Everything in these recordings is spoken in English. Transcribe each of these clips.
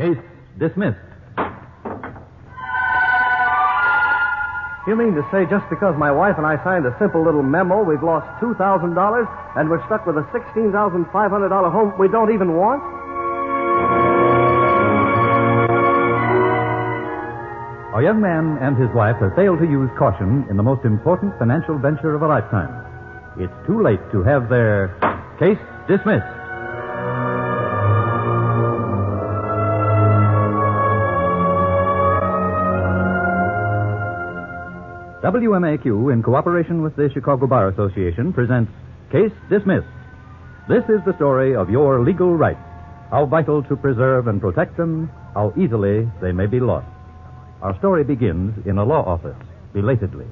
Case dismissed. You mean to say just because my wife and I signed a simple little memo, we've lost $2,000 and we're stuck with a $16,500 home we don't even want? A young man and his wife have failed to use caution in the most important financial venture of a lifetime. It's too late to have their case dismissed. WMAQ, in cooperation with the Chicago Bar Association, presents Case Dismissed. This is the story of your legal rights, how vital to preserve and protect them, how easily they may be lost. Our story begins in a law office, belatedly.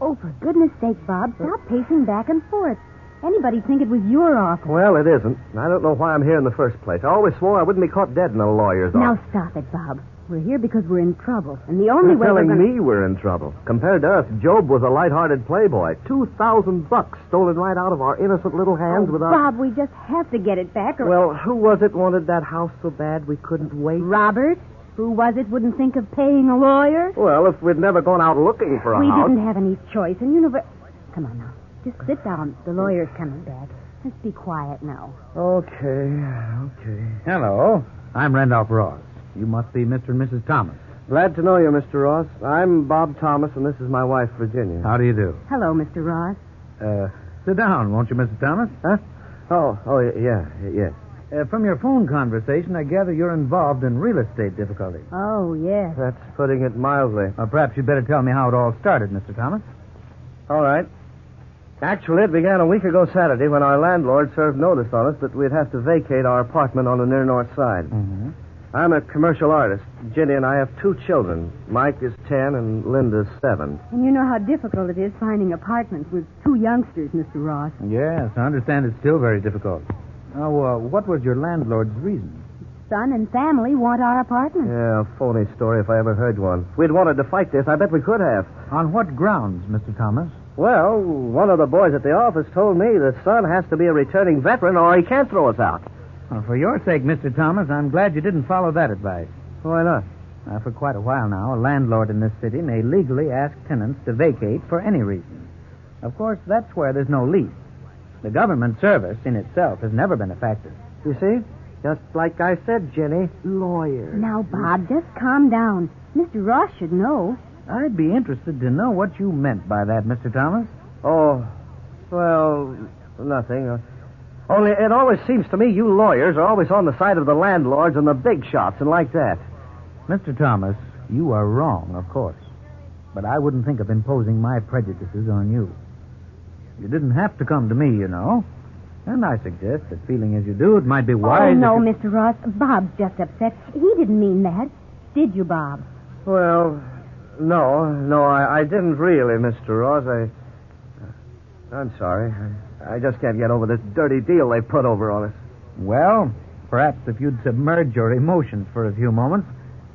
Oh, for goodness sake, Bob, stop pacing back and forth. Anybody'd think it was your office. Well, it isn't. I don't know why I'm here in the first place. I always swore I wouldn't be caught dead in a lawyer's Now office. stop it, Bob. We're here because we're in trouble, and the only You're way telling we're gonna... me we're in trouble. Compared to us, Job was a light-hearted playboy. Two thousand bucks stolen right out of our innocent little oh, hands Oh, without. Bob, we just have to get it back, or Well, who was it wanted that house so bad we couldn't wait? Robert, who was it, wouldn't think of paying a lawyer? Well, if we'd never gone out looking for a we house. didn't have any choice, and you never. Come on now, just sit down. The lawyer's coming back. Just be quiet now. Okay, okay. Hello. I'm Randolph Ross. You must be Mr. and Mrs. Thomas. Glad to know you, Mr. Ross. I'm Bob Thomas, and this is my wife, Virginia. How do you do? Hello, Mr. Ross. Uh, sit down, won't you, Mr. Thomas? Huh? Oh, oh, yeah, yeah, yeah. Uh, from your phone conversation, I gather you're involved in real estate difficulties. Oh, yes. That's putting it mildly. Or perhaps you'd better tell me how it all started, Mr. Thomas. All right. Actually, it began a week ago Saturday when our landlord served notice on us that we'd have to vacate our apartment on the near north side. Mm-hmm. I'm a commercial artist. Jenny and I have two children. Mike is ten and Linda's seven. And you know how difficult it is finding apartments with two youngsters, Mr. Ross. Yes, I understand it's still very difficult. Now, uh, what was your landlord's reason? Son and family want our apartment. Yeah, a phony story if I ever heard one. If we'd wanted to fight this, I bet we could have. On what grounds, Mr. Thomas? Well, one of the boys at the office told me the son has to be a returning veteran or he can't throw us out. Well, for your sake, Mr. Thomas, I'm glad you didn't follow that advice. Why not? Uh, for quite a while now, a landlord in this city may legally ask tenants to vacate for any reason. Of course, that's where there's no lease. The government service in itself has never been a factor. You see? Just like I said, Jenny, lawyer. Now, Bob, just calm down. Mr. Ross should know. I'd be interested to know what you meant by that, Mr. Thomas. Oh, well, nothing. Uh, only it always seems to me you lawyers are always on the side of the landlords and the big shots and like that. Mr. Thomas, you are wrong, of course. But I wouldn't think of imposing my prejudices on you. You didn't have to come to me, you know. And I suggest that feeling as you do, it might be oh, wise. oh, no, if you- Mr. Ross. Bob's just upset. He didn't mean that. Did you, Bob? Well, no, no, I, I didn't really, Mr. Ross. I, I'm sorry. I, I just can't get over this dirty deal they put over on us. Well, perhaps if you'd submerge your emotions for a few moments,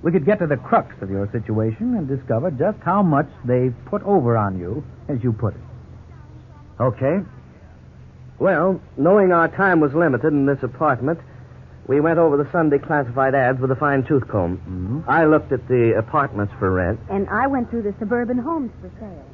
we could get to the crux of your situation and discover just how much they've put over on you, as you put it. Okay. Well, knowing our time was limited in this apartment, we went over the Sunday classified ads with a fine tooth comb. Mm-hmm. I looked at the apartments for rent. And I went through the suburban homes for sale.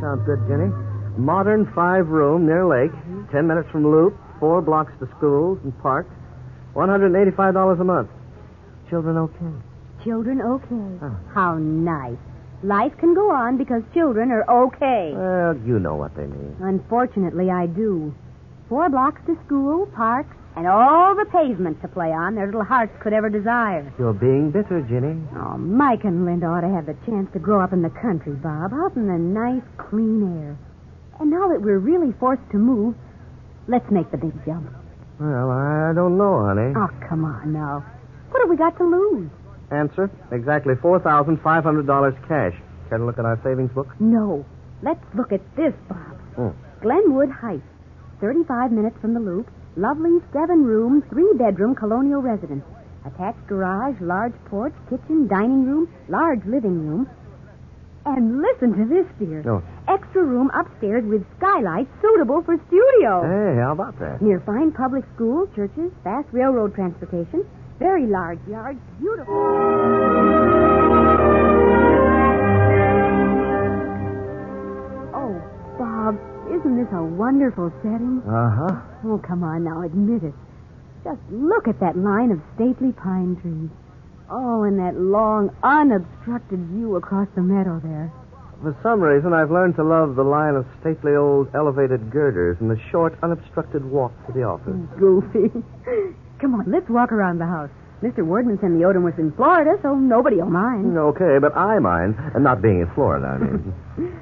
Sounds good, Jenny. Modern five room near lake, ten minutes from Loop, four blocks to schools and parks, $185 a month. Children okay? Children okay. Oh. How nice. Life can go on because children are okay. Well, you know what they mean. Unfortunately, I do. Four blocks to school, parks, and all the pavement to play on their little hearts could ever desire. You're being bitter, Ginny. Oh, Mike and Linda ought to have the chance to grow up in the country, Bob, out in the nice, clean air. And now that we're really forced to move, let's make the big jump. Well, I don't know, honey. Oh, come on now. What have we got to lose? Answer exactly $4,500 cash. Care to look at our savings book? No. Let's look at this, Bob. Oh. Glenwood Heights, 35 minutes from the loop. Lovely seven room, three bedroom colonial residence. Attached garage, large porch, kitchen, dining room, large living room. And listen to this, dear. Oh. extra room upstairs with skylight suitable for studio. Hey, how about that? Near fine public schools, churches, fast railroad transportation, very large yards, beautiful. Wonderful setting? Uh huh. Oh, come on now, admit it. Just look at that line of stately pine trees. Oh, and that long, unobstructed view across the meadow there. For some reason, I've learned to love the line of stately old elevated girders and the short, unobstructed walk to the office. Goofy. Come on, let's walk around the house. Mr. Wardman said the Odom was in Florida, so nobody will mind. Okay, but I mind, and not being in Florida, I mean.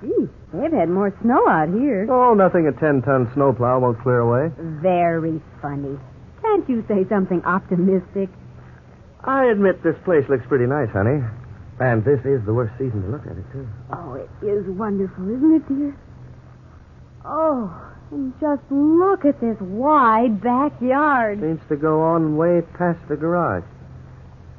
Gee, they've had more snow out here. oh, nothing a ten-ton snowplow won't clear away. Very funny. Can't you say something optimistic? I admit this place looks pretty nice, honey. And this is the worst season to look at it, too. Oh, it is wonderful, isn't it, dear? Oh, and just look at this wide backyard. Seems to go on way past the garage.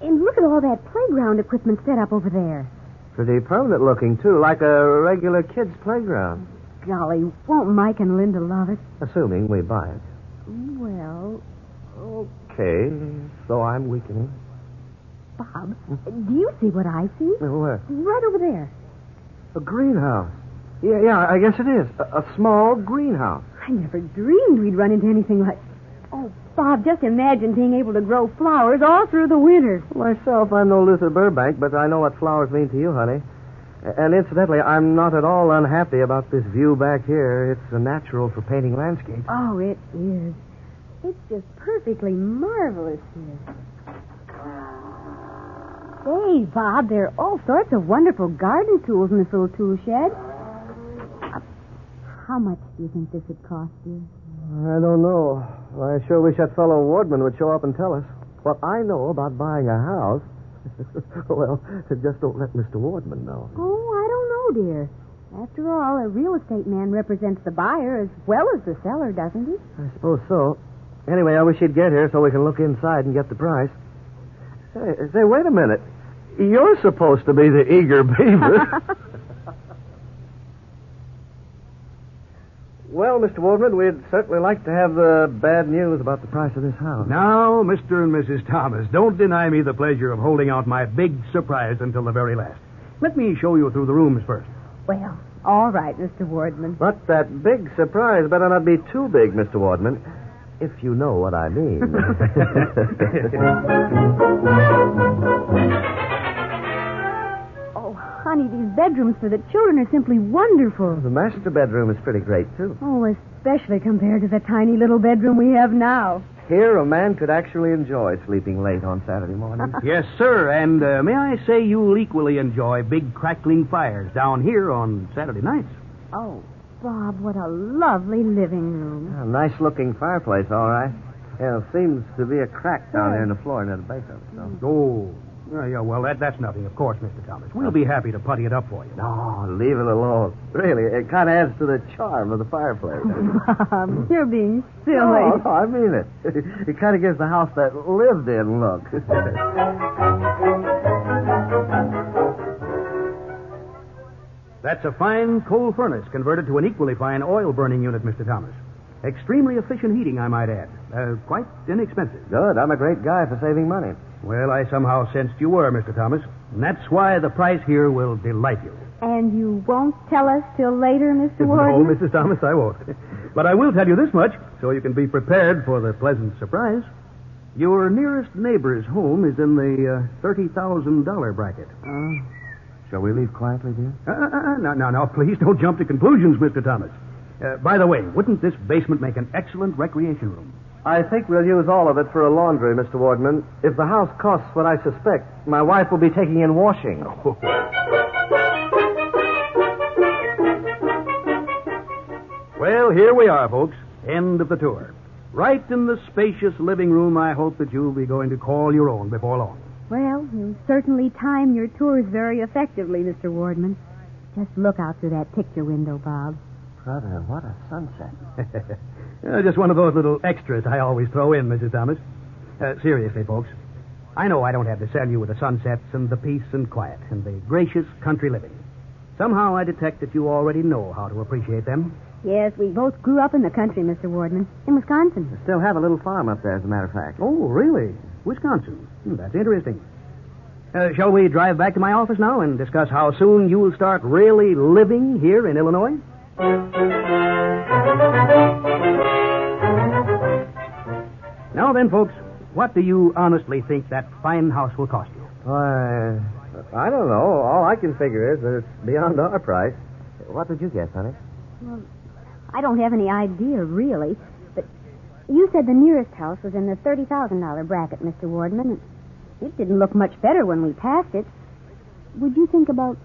And look at all that playground equipment set up over there. Pretty permanent looking, too, like a regular kid's playground. Golly, won't Mike and Linda love it? Assuming we buy it. Well, Okay, so I'm weakening. Bob, do you see what I see? Where? Right over there. A greenhouse. Yeah, yeah, I guess it is. A, a small greenhouse. I never dreamed we'd run into anything like. Oh, Bob, just imagine being able to grow flowers all through the winter. Myself, I'm no Luther Burbank, but I know what flowers mean to you, honey. And incidentally, I'm not at all unhappy about this view back here. It's a natural for painting landscapes. Oh, it is. It's just perfectly marvelous here. Say, Bob, there are all sorts of wonderful garden tools in this little tool shed. Uh, how much do you think this would cost you? I don't know. I sure wish that fellow Wardman would show up and tell us. What I know about buying a house. well, just don't let Mr. Wardman know. Oh, I don't know, dear. After all, a real estate man represents the buyer as well as the seller, doesn't he? I suppose so. Anyway, I wish he'd get here so we can look inside and get the price. Say, say, wait a minute. You're supposed to be the eager beaver. well, Mr. Wardman, we'd certainly like to have the bad news about the price of this house. Now, Mr. and Mrs. Thomas, don't deny me the pleasure of holding out my big surprise until the very last. Let me show you through the rooms first. Well, all right, Mr. Wardman. But that big surprise better not be too big, Mr. Wardman. If you know what I mean. Honey, these bedrooms for the children are simply wonderful. the master bedroom is pretty great, too. Oh, especially compared to the tiny little bedroom we have now. Here, a man could actually enjoy sleeping late on Saturday morning. yes, sir, and uh, may I say you'll equally enjoy big crackling fires down here on Saturday nights. Oh, Bob, what a lovely living room. A nice looking fireplace, all right. Yeah, seems to be a crack down there in the floor near the base of it. So. Oh, yeah, yeah, well, that, that's nothing, of course, Mr. Thomas. We'll be happy to putty it up for you. No, leave it alone. Really, it kind of adds to the charm of the fireplace. Bob, you're being silly. No, no, I mean it. It kind of gives the house that lived in look. That's a fine coal furnace converted to an equally fine oil burning unit, Mr. Thomas. Extremely efficient heating, I might add. Uh, quite inexpensive. Good. I'm a great guy for saving money. Well, I somehow sensed you were, Mr. Thomas. And that's why the price here will delight you. And you won't tell us till later, Mr. No, Wardman? Mrs. Thomas, I won't. But I will tell you this much, so you can be prepared for the pleasant surprise. Your nearest neighbor's home is in the uh, $30,000 bracket. Shall we leave quietly, dear? Uh, uh, uh, now, now, now, please don't jump to conclusions, Mr. Thomas. Uh, by the way, wouldn't this basement make an excellent recreation room? I think we'll use all of it for a laundry, Mr. Wardman. If the house costs what I suspect, my wife will be taking in washing. Well, here we are, folks. End of the tour. Right in the spacious living room I hope that you'll be going to call your own before long. Well, you certainly time your tours very effectively, Mr. Wardman. Just look out through that picture window, Bob. Brother, what a sunset. Uh, just one of those little extras I always throw in, Mrs. Thomas. Uh, seriously, folks, I know I don't have to sell you with the sunsets and the peace and quiet and the gracious country living. Somehow I detect that you already know how to appreciate them. Yes, we both grew up in the country, Mr. Wardman, in Wisconsin. Still have a little farm up there, as a matter of fact. Oh, really? Wisconsin. Hmm, that's interesting. Uh, shall we drive back to my office now and discuss how soon you will start really living here in Illinois? Now then, folks, what do you honestly think that fine house will cost you? Why, I don't know. All I can figure is that it's beyond our price. What did you guess, honey? Well, I don't have any idea, really. But you said the nearest house was in the $30,000 bracket, Mr. Wardman. It didn't look much better when we passed it. Would you think about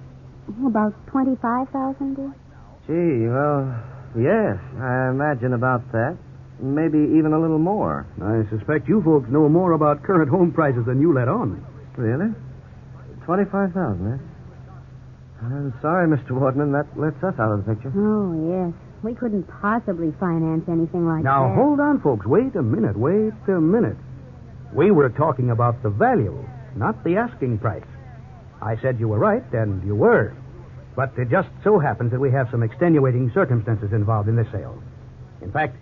about 25000 dear? Gee, well, yes, I imagine about that. Maybe even a little more. I suspect you folks know more about current home prices than you let on. Really? 25000 eh? I'm sorry, Mr. Wardman. That lets us out of the picture. Oh, yes. We couldn't possibly finance anything like Now, that. Now, hold on, folks. Wait a minute. Wait a minute. We were talking about the value, not the asking price. I said you were right, and you were. But it just so happens that we have some extenuating circumstances involved in this sale. In fact,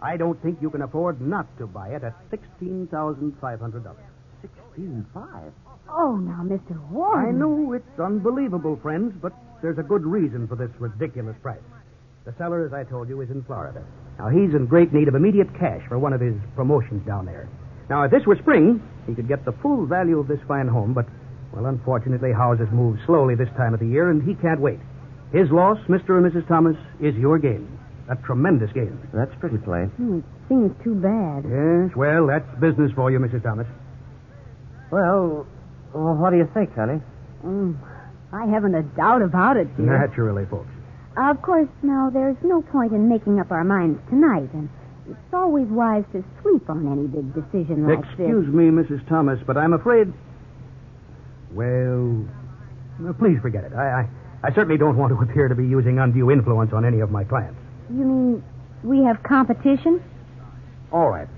I don't think you can afford not to buy it at $16,500. Sixteen five. Oh, now, Mr. Warren. I know it's unbelievable, friends, but there's a good reason for this ridiculous price. The seller, as I told you, is in Florida. Now, he's in great need of immediate cash for one of his promotions down there. Now, if this were spring, he could get the full value of this fine home, but, well, unfortunately, houses move slowly this time of the year, and he can't wait. His loss, Mr. and Mrs. Thomas, is your gain. A tremendous gain. That's pretty plain. Hmm, it seems too bad. Yes, well, that's business for you, Mrs. Thomas. Well, well, what do you think, honey? Mm, I haven't a doubt about it, dear. Naturally, folks. Of course, now, there's no point in making up our minds tonight, and it's always wise to sleep on any big decision like this. Excuse me, Mrs. Thomas, but I'm afraid. Well, well, please forget it. I, I, I certainly don't want to appear to be using undue influence on any of my clients. This. You mean we have competition? All right.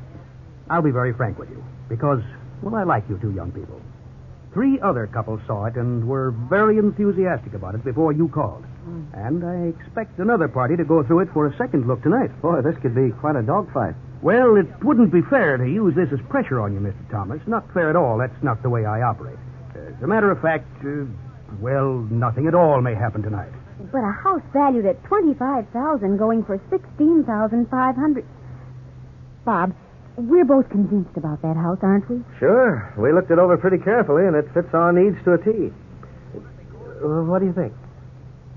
I'll be very frank with you, because, well, I like you two young people. Three other couples saw it and were very enthusiastic about it before you called. And I expect another party to go through it for a second look tonight. Boy, this could be quite a dogfight. Well, it wouldn't be fair to use this as pressure on you, Mr. Thomas. Not fair at all. That's not the way I operate. As a matter of fact, uh, well, nothing at all may happen tonight. But a house valued at twenty-five thousand going for sixteen thousand five hundred. Bob, we're both convinced about that house, aren't we? Sure. We looked it over pretty carefully, and it fits our needs to a T. Uh, what do you think?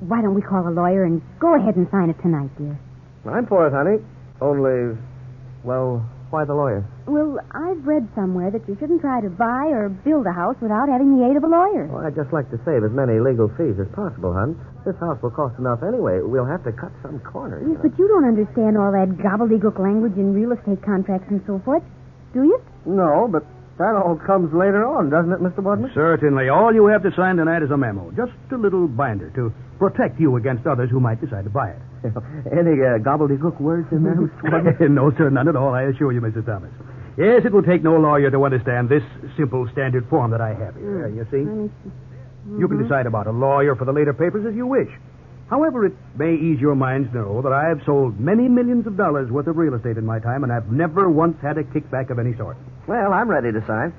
Why don't we call a lawyer and go ahead and sign it tonight, dear? I'm for it, honey. Only, well, why the lawyer? Well, I've read somewhere that you shouldn't try to buy or build a house without having the aid of a lawyer. Well, I'd just like to save as many legal fees as possible, hon. This house will cost enough anyway. We'll have to cut some corners. Yes, but you don't understand all that gobbledygook language in real estate contracts and so forth, do you? No, but that all comes later on, doesn't it, Mr. Wardman? Certainly. All you have to sign tonight is a memo. Just a little binder to protect you against others who might decide to buy it. Any uh, gobbledygook words in there, Mr. Wardman? no, sir, none at all, I assure you, Mr. Thomas. Yes, it will take no lawyer to understand this simple standard form that I have here. You see? Let me see. You can decide about a lawyer for the later papers as you wish. However, it may ease your minds to know that I've sold many millions of dollars worth of real estate in my time, and I've never once had a kickback of any sort. Well, I'm ready to sign.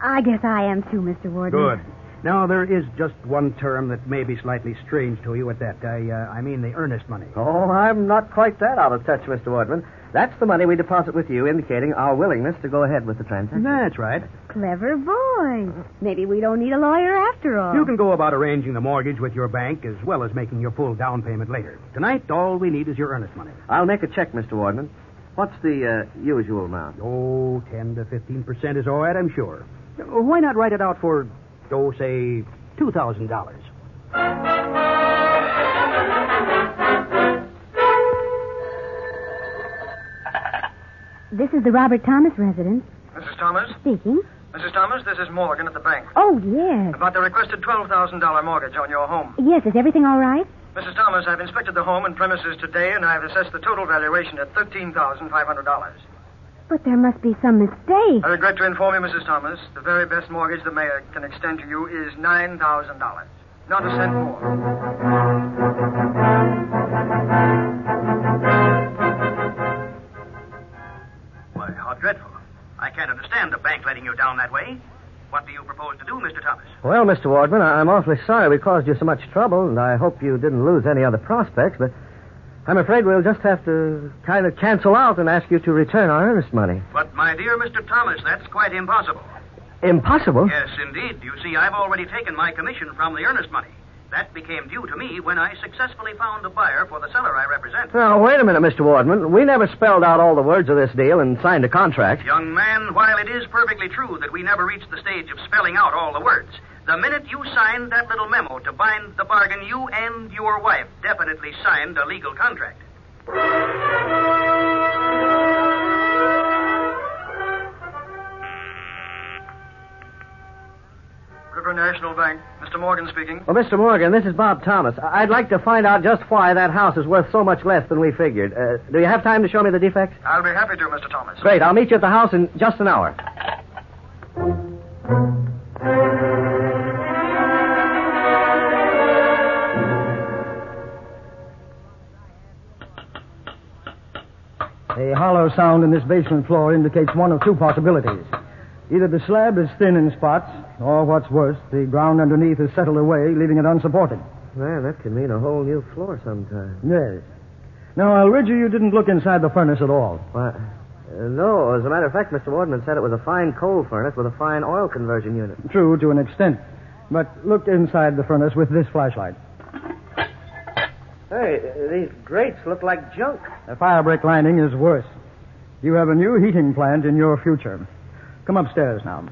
I guess I am too, Mr. Wardman. Good. Now, there is just one term that may be slightly strange to you at that. I, uh, I mean the earnest money. Oh, I'm not quite that out of touch, Mr. Wardman. That's the money we deposit with you, indicating our willingness to go ahead with the transaction. That's right. Clever boy. Maybe we don't need a lawyer after all. You can go about arranging the mortgage with your bank as well as making your full down payment later. Tonight, all we need is your earnest money. I'll make a check, Mr. Wardman. What's the uh, usual amount? Oh, 10 to 15 percent is all right, I'm sure. Why not write it out for, oh, say, $2,000? This is the Robert Thomas residence. Mrs. Thomas? Speaking. Mrs. Thomas, this is Morgan at the bank. Oh, yes. About the requested $12,000 mortgage on your home. Yes, is everything all right? Mrs. Thomas, I've inspected the home and premises today, and I've assessed the total valuation at $13,500. But there must be some mistake. I regret to inform you, Mrs. Thomas, the very best mortgage the mayor can extend to you is $9,000. Not a cent more. Dreadful. I can't understand the bank letting you down that way. What do you propose to do, Mr. Thomas? Well, Mr. Wardman, I'm awfully sorry we caused you so much trouble, and I hope you didn't lose any other prospects, but I'm afraid we'll just have to kind of cancel out and ask you to return our earnest money. But, my dear Mr. Thomas, that's quite impossible. Impossible? Yes, indeed. You see, I've already taken my commission from the earnest money. That became due to me when I successfully found a buyer for the seller I. Now, wait a minute, Mr. Wardman. We never spelled out all the words of this deal and signed a contract. Young man, while it is perfectly true that we never reached the stage of spelling out all the words, the minute you signed that little memo to bind the bargain, you and your wife definitely signed a legal contract. River National Bank. Mr. Morgan speaking. Well, Mr. Morgan, this is Bob Thomas. I- I'd like to find out just why that house is worth so much less than we figured. Uh, do you have time to show me the defects? I'll be happy to, Mr. Thomas. Great. I'll meet you at the house in just an hour. A hollow sound in this basement floor indicates one of two possibilities. Either the slab is thin in spots, or what's worse, the ground underneath is settled away, leaving it unsupported. Man, that could mean a whole new floor sometime. Yes. Now, I'll wager you didn't look inside the furnace at all. Why, uh, no, as a matter of fact, Mr. Wardman said it was a fine coal furnace with a fine oil conversion unit. True, to an extent. But look inside the furnace with this flashlight. Hey, these grates look like junk. The firebrick lining is worse. You have a new heating plant in your future. Come upstairs now.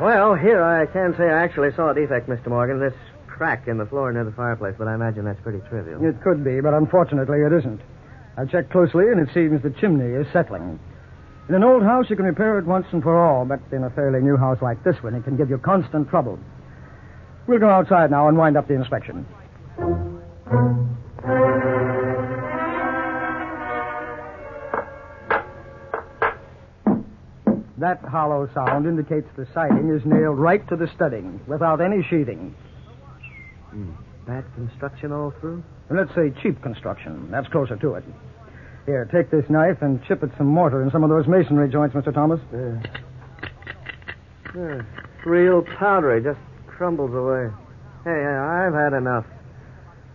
Well, here I can say I actually saw a defect, Mr. Morgan. This crack in the floor near the fireplace, but I imagine that's pretty trivial. It could be, but unfortunately it isn't. I checked closely, and it seems the chimney is settling. In an old house, you can repair it once and for all, but in a fairly new house like this one, it can give you constant trouble. We'll go outside now and wind up the inspection. That hollow sound indicates the siding is nailed right to the studding without any sheathing. Hmm. Bad construction all through? And let's say cheap construction. That's closer to it. Here, take this knife and chip at some mortar in some of those masonry joints, Mr. Thomas. Yeah. Yeah, real powdery, just crumbles away. Hey, I've had enough.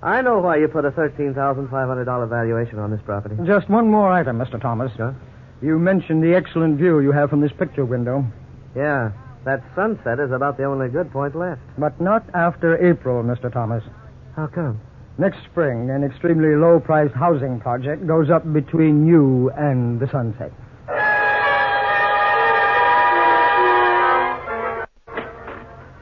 I know why you put a $13,500 valuation on this property. Just one more item, Mr. Thomas. Huh? You mentioned the excellent view you have from this picture window, Yeah, that sunset is about the only good point left. but not after April, Mr. Thomas. How come? Next spring, an extremely low priced housing project goes up between you and the sunset.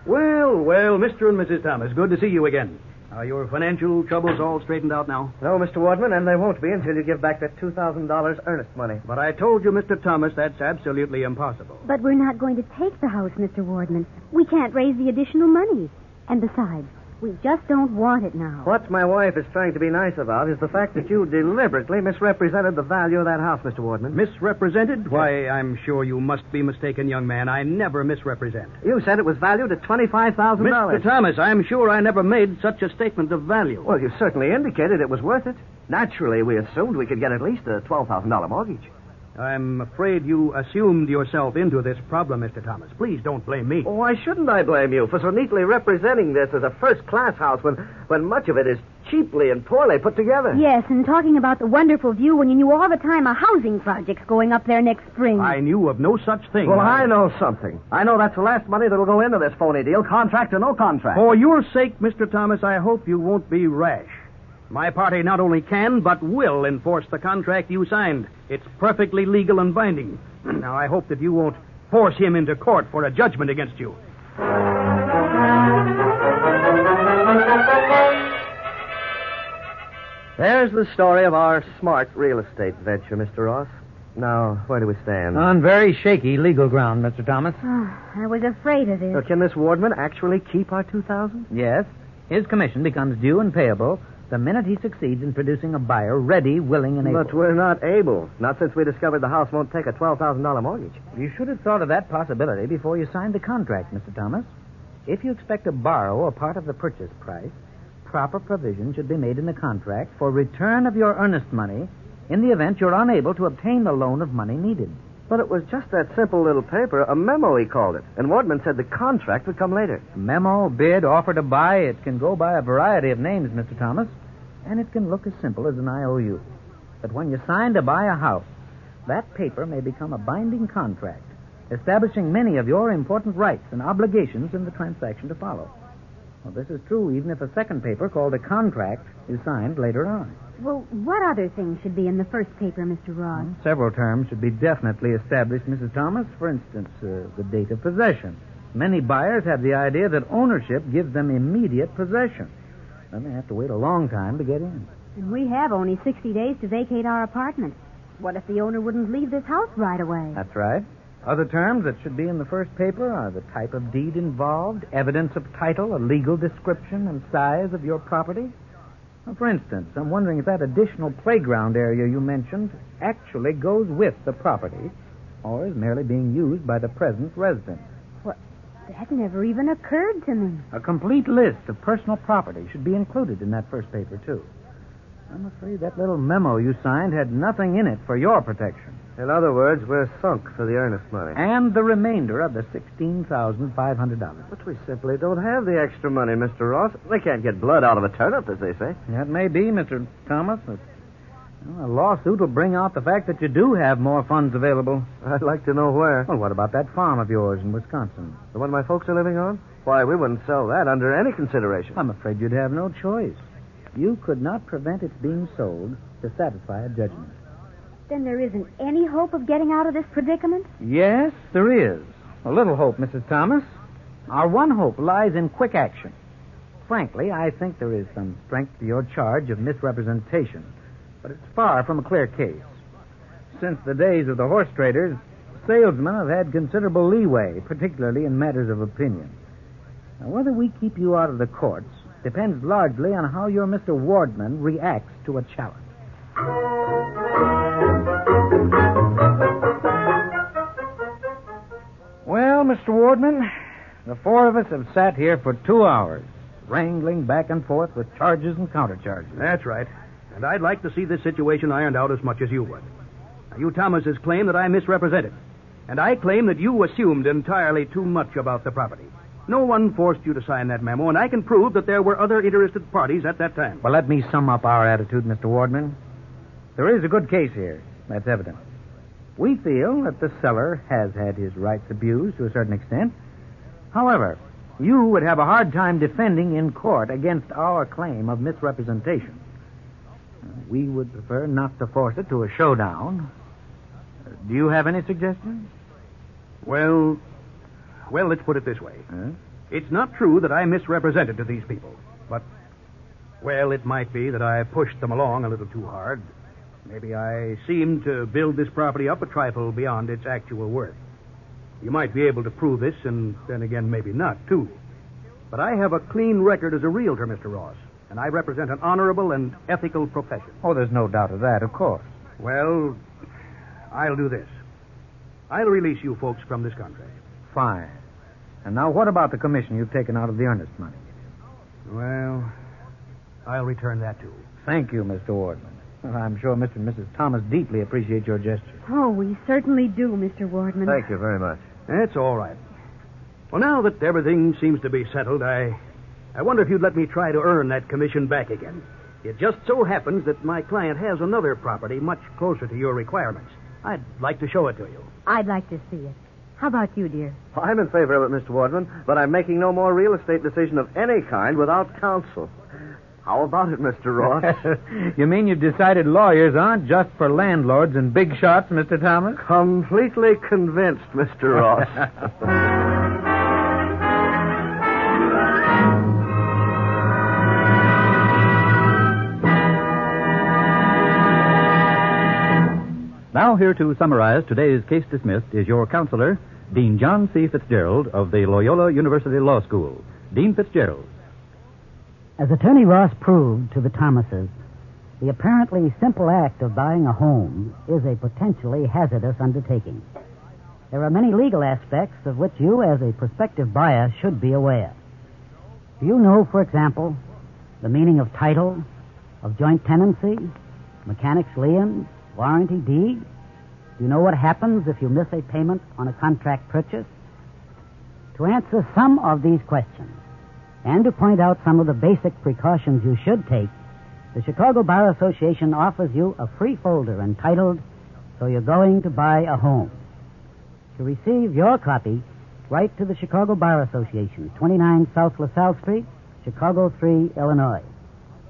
Well, well, Mr. and Mrs. Thomas, good to see you again. Are your financial troubles all straightened out now? No, Mr. Wardman, and they won't be until you give back that $2,000 earnest money. But I told you, Mr. Thomas, that's absolutely impossible. But we're not going to take the house, Mr. Wardman. We can't raise the additional money. And besides, we just don't want it now. What my wife is trying to be nice about is the fact that you deliberately misrepresented the value of that house, Mr. Wardman. Misrepresented? Why, I'm sure you must be mistaken, young man. I never misrepresent. You said it was valued at $25,000. Mr. Thomas, I'm sure I never made such a statement of value. Well, you certainly indicated it was worth it. Naturally, we assumed we could get at least a $12,000 mortgage. I'm afraid you assumed yourself into this problem, Mr. Thomas. Please don't blame me. Well, why shouldn't I blame you for so neatly representing this as a first-class house when, when much of it is cheaply and poorly put together? Yes, and talking about the wonderful view when you knew all the time a housing project's going up there next spring. I knew of no such thing. Well, I know something. I know that's the last money that'll go into this phony deal, contract or no contract. For your sake, Mr. Thomas, I hope you won't be rash. My party not only can, but will enforce the contract you signed. It's perfectly legal and binding. Now, I hope that you won't force him into court for a judgment against you. There's the story of our smart real estate venture, Mr. Ross. Now, where do we stand? On very shaky legal ground, Mr. Thomas. Oh, I was afraid of this. So can this Wardman actually keep our 2000 Yes. His commission becomes due and payable the minute he succeeds in producing a buyer ready, willing, and able. But we're not able. Not since we discovered the house won't take a $12,000 mortgage. You should have thought of that possibility before you signed the contract, Mr. Thomas. If you expect to borrow a part of the purchase price, proper provision should be made in the contract for return of your earnest money in the event you're unable to obtain the loan of money needed. But it was just that simple little paper, a memo, he called it. And Wardman said the contract would come later. Memo, bid, offer to buy, it can go by a variety of names, Mr. Thomas. And it can look as simple as an IOU. But when you sign to buy a house, that paper may become a binding contract, establishing many of your important rights and obligations in the transaction to follow. Well, this is true even if a second paper called a contract is signed later on. Well, what other things should be in the first paper, Mr. Ross? Several terms should be definitely established, Mrs. Thomas. For instance, uh, the date of possession. Many buyers have the idea that ownership gives them immediate possession. Then they have to wait a long time to get in. And we have only 60 days to vacate our apartment. What if the owner wouldn't leave this house right away? That's right. Other terms that should be in the first paper are the type of deed involved, evidence of title, a legal description, and size of your property. Now, for instance, I'm wondering if that additional playground area you mentioned actually goes with the property or is merely being used by the present resident. What? That never even occurred to me. A complete list of personal property should be included in that first paper, too. I'm afraid that little memo you signed had nothing in it for your protection. In other words, we're sunk for the earnest money. And the remainder of the $16,500. But we simply don't have the extra money, Mr. Ross. We can't get blood out of a turnip, as they say. That may be, Mr. Thomas. But, well, a lawsuit will bring out the fact that you do have more funds available. I'd like to know where. Well, what about that farm of yours in Wisconsin? The one my folks are living on? Why, we wouldn't sell that under any consideration. I'm afraid you'd have no choice. You could not prevent its being sold to satisfy a judgment. Then there isn't any hope of getting out of this predicament? Yes, there is. A little hope, Mrs. Thomas. Our one hope lies in quick action. Frankly, I think there is some strength to your charge of misrepresentation, but it's far from a clear case. Since the days of the horse traders, salesmen have had considerable leeway, particularly in matters of opinion. Now, whether we keep you out of the courts depends largely on how your Mr. Wardman reacts to a challenge. Well, Mr. Wardman, the four of us have sat here for two hours, wrangling back and forth with charges and countercharges. That's right. And I'd like to see this situation ironed out as much as you would. Now, you Thomases claim that I misrepresented. And I claim that you assumed entirely too much about the property. No one forced you to sign that memo, and I can prove that there were other interested parties at that time. Well, let me sum up our attitude, Mr. Wardman. There is a good case here. That's evident. We feel that the seller has had his rights abused to a certain extent. However, you would have a hard time defending in court against our claim of misrepresentation. We would prefer not to force it to a showdown. Do you have any suggestions? Well, well, let's put it this way. Huh? It's not true that I misrepresented to these people, but, well, it might be that I pushed them along a little too hard. Maybe I seemed to build this property up a trifle beyond its actual worth. You might be able to prove this, and then again, maybe not, too. But I have a clean record as a realtor, Mr. Ross, and I represent an honorable and ethical profession. Oh, there's no doubt of that, of course. Well, I'll do this. I'll release you folks from this contract. Fine. And now, what about the commission you've taken out of the earnest money? Well, I'll return that too. Thank you, Mr. Wardman. Well, I'm sure Mr. and Mrs. Thomas deeply appreciate your gesture. Oh, we certainly do, Mr. Wardman. Thank you very much. That's all right. Well, now that everything seems to be settled, I, I wonder if you'd let me try to earn that commission back again. It just so happens that my client has another property much closer to your requirements. I'd like to show it to you. I'd like to see it. How about you, dear? Well, I'm in favor of it, Mr. Wardman, but I'm making no more real estate decision of any kind without counsel. How about it, Mr. Ross? you mean you've decided lawyers aren't just for landlords and big shots, Mr. Thomas? Completely convinced, Mr. Ross. Now, here to summarize today's case dismissed is your counselor, Dean John C. Fitzgerald of the Loyola University Law School. Dean Fitzgerald. As Attorney Ross proved to the Thomases, the apparently simple act of buying a home is a potentially hazardous undertaking. There are many legal aspects of which you, as a prospective buyer, should be aware. Do you know, for example, the meaning of title, of joint tenancy, mechanic's lien, warranty deed? Do you know what happens if you miss a payment on a contract purchase? To answer some of these questions, and to point out some of the basic precautions you should take, the Chicago Bar Association offers you a free folder entitled So You're Going to Buy a Home. To receive your copy, write to the Chicago Bar Association, 29 South LaSalle Street, Chicago 3, Illinois.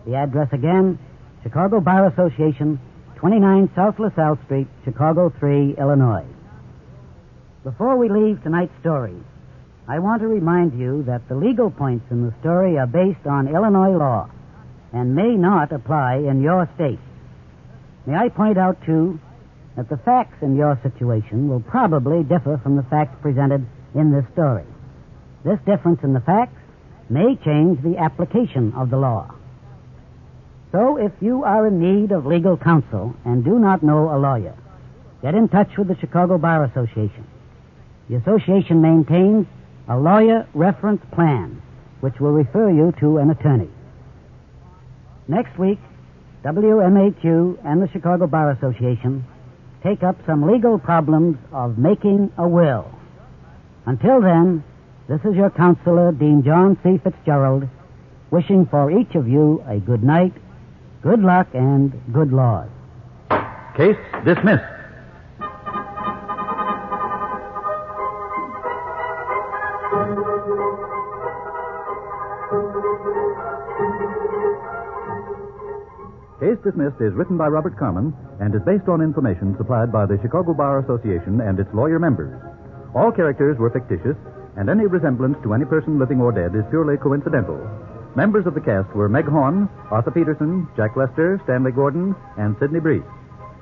The address again, Chicago Bar Association, 29 South LaSalle Street, Chicago 3, Illinois. Before we leave tonight's story, I want to remind you that the legal points in the story are based on Illinois law and may not apply in your state. May I point out, too, that the facts in your situation will probably differ from the facts presented in this story. This difference in the facts may change the application of the law. So if you are in need of legal counsel and do not know a lawyer, get in touch with the Chicago Bar Association. The association maintains a lawyer reference plan which will refer you to an attorney. Next week, WMAQ and the Chicago Bar Association take up some legal problems of making a will. Until then, this is your counselor, Dean John C. Fitzgerald, wishing for each of you a good night, good luck, and good laws. Case dismissed. Case Dismissed is written by Robert Carmen and is based on information supplied by the Chicago Bar Association and its lawyer members. All characters were fictitious, and any resemblance to any person living or dead is purely coincidental. Members of the cast were Meg Horn, Arthur Peterson, Jack Lester, Stanley Gordon, and Sidney Breese.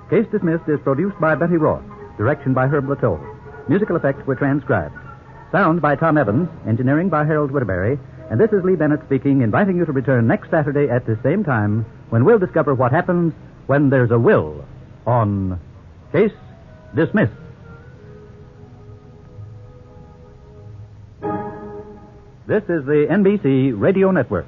Case Dismissed is produced by Betty Ross, direction by Herb Latoe. Musical effects were transcribed. Sound by Tom Evans, engineering by Harold Whitterberry, and this is Lee Bennett speaking, inviting you to return next Saturday at the same time when we'll discover what happens when there's a will on Case Dismissed. This is the NBC Radio Network.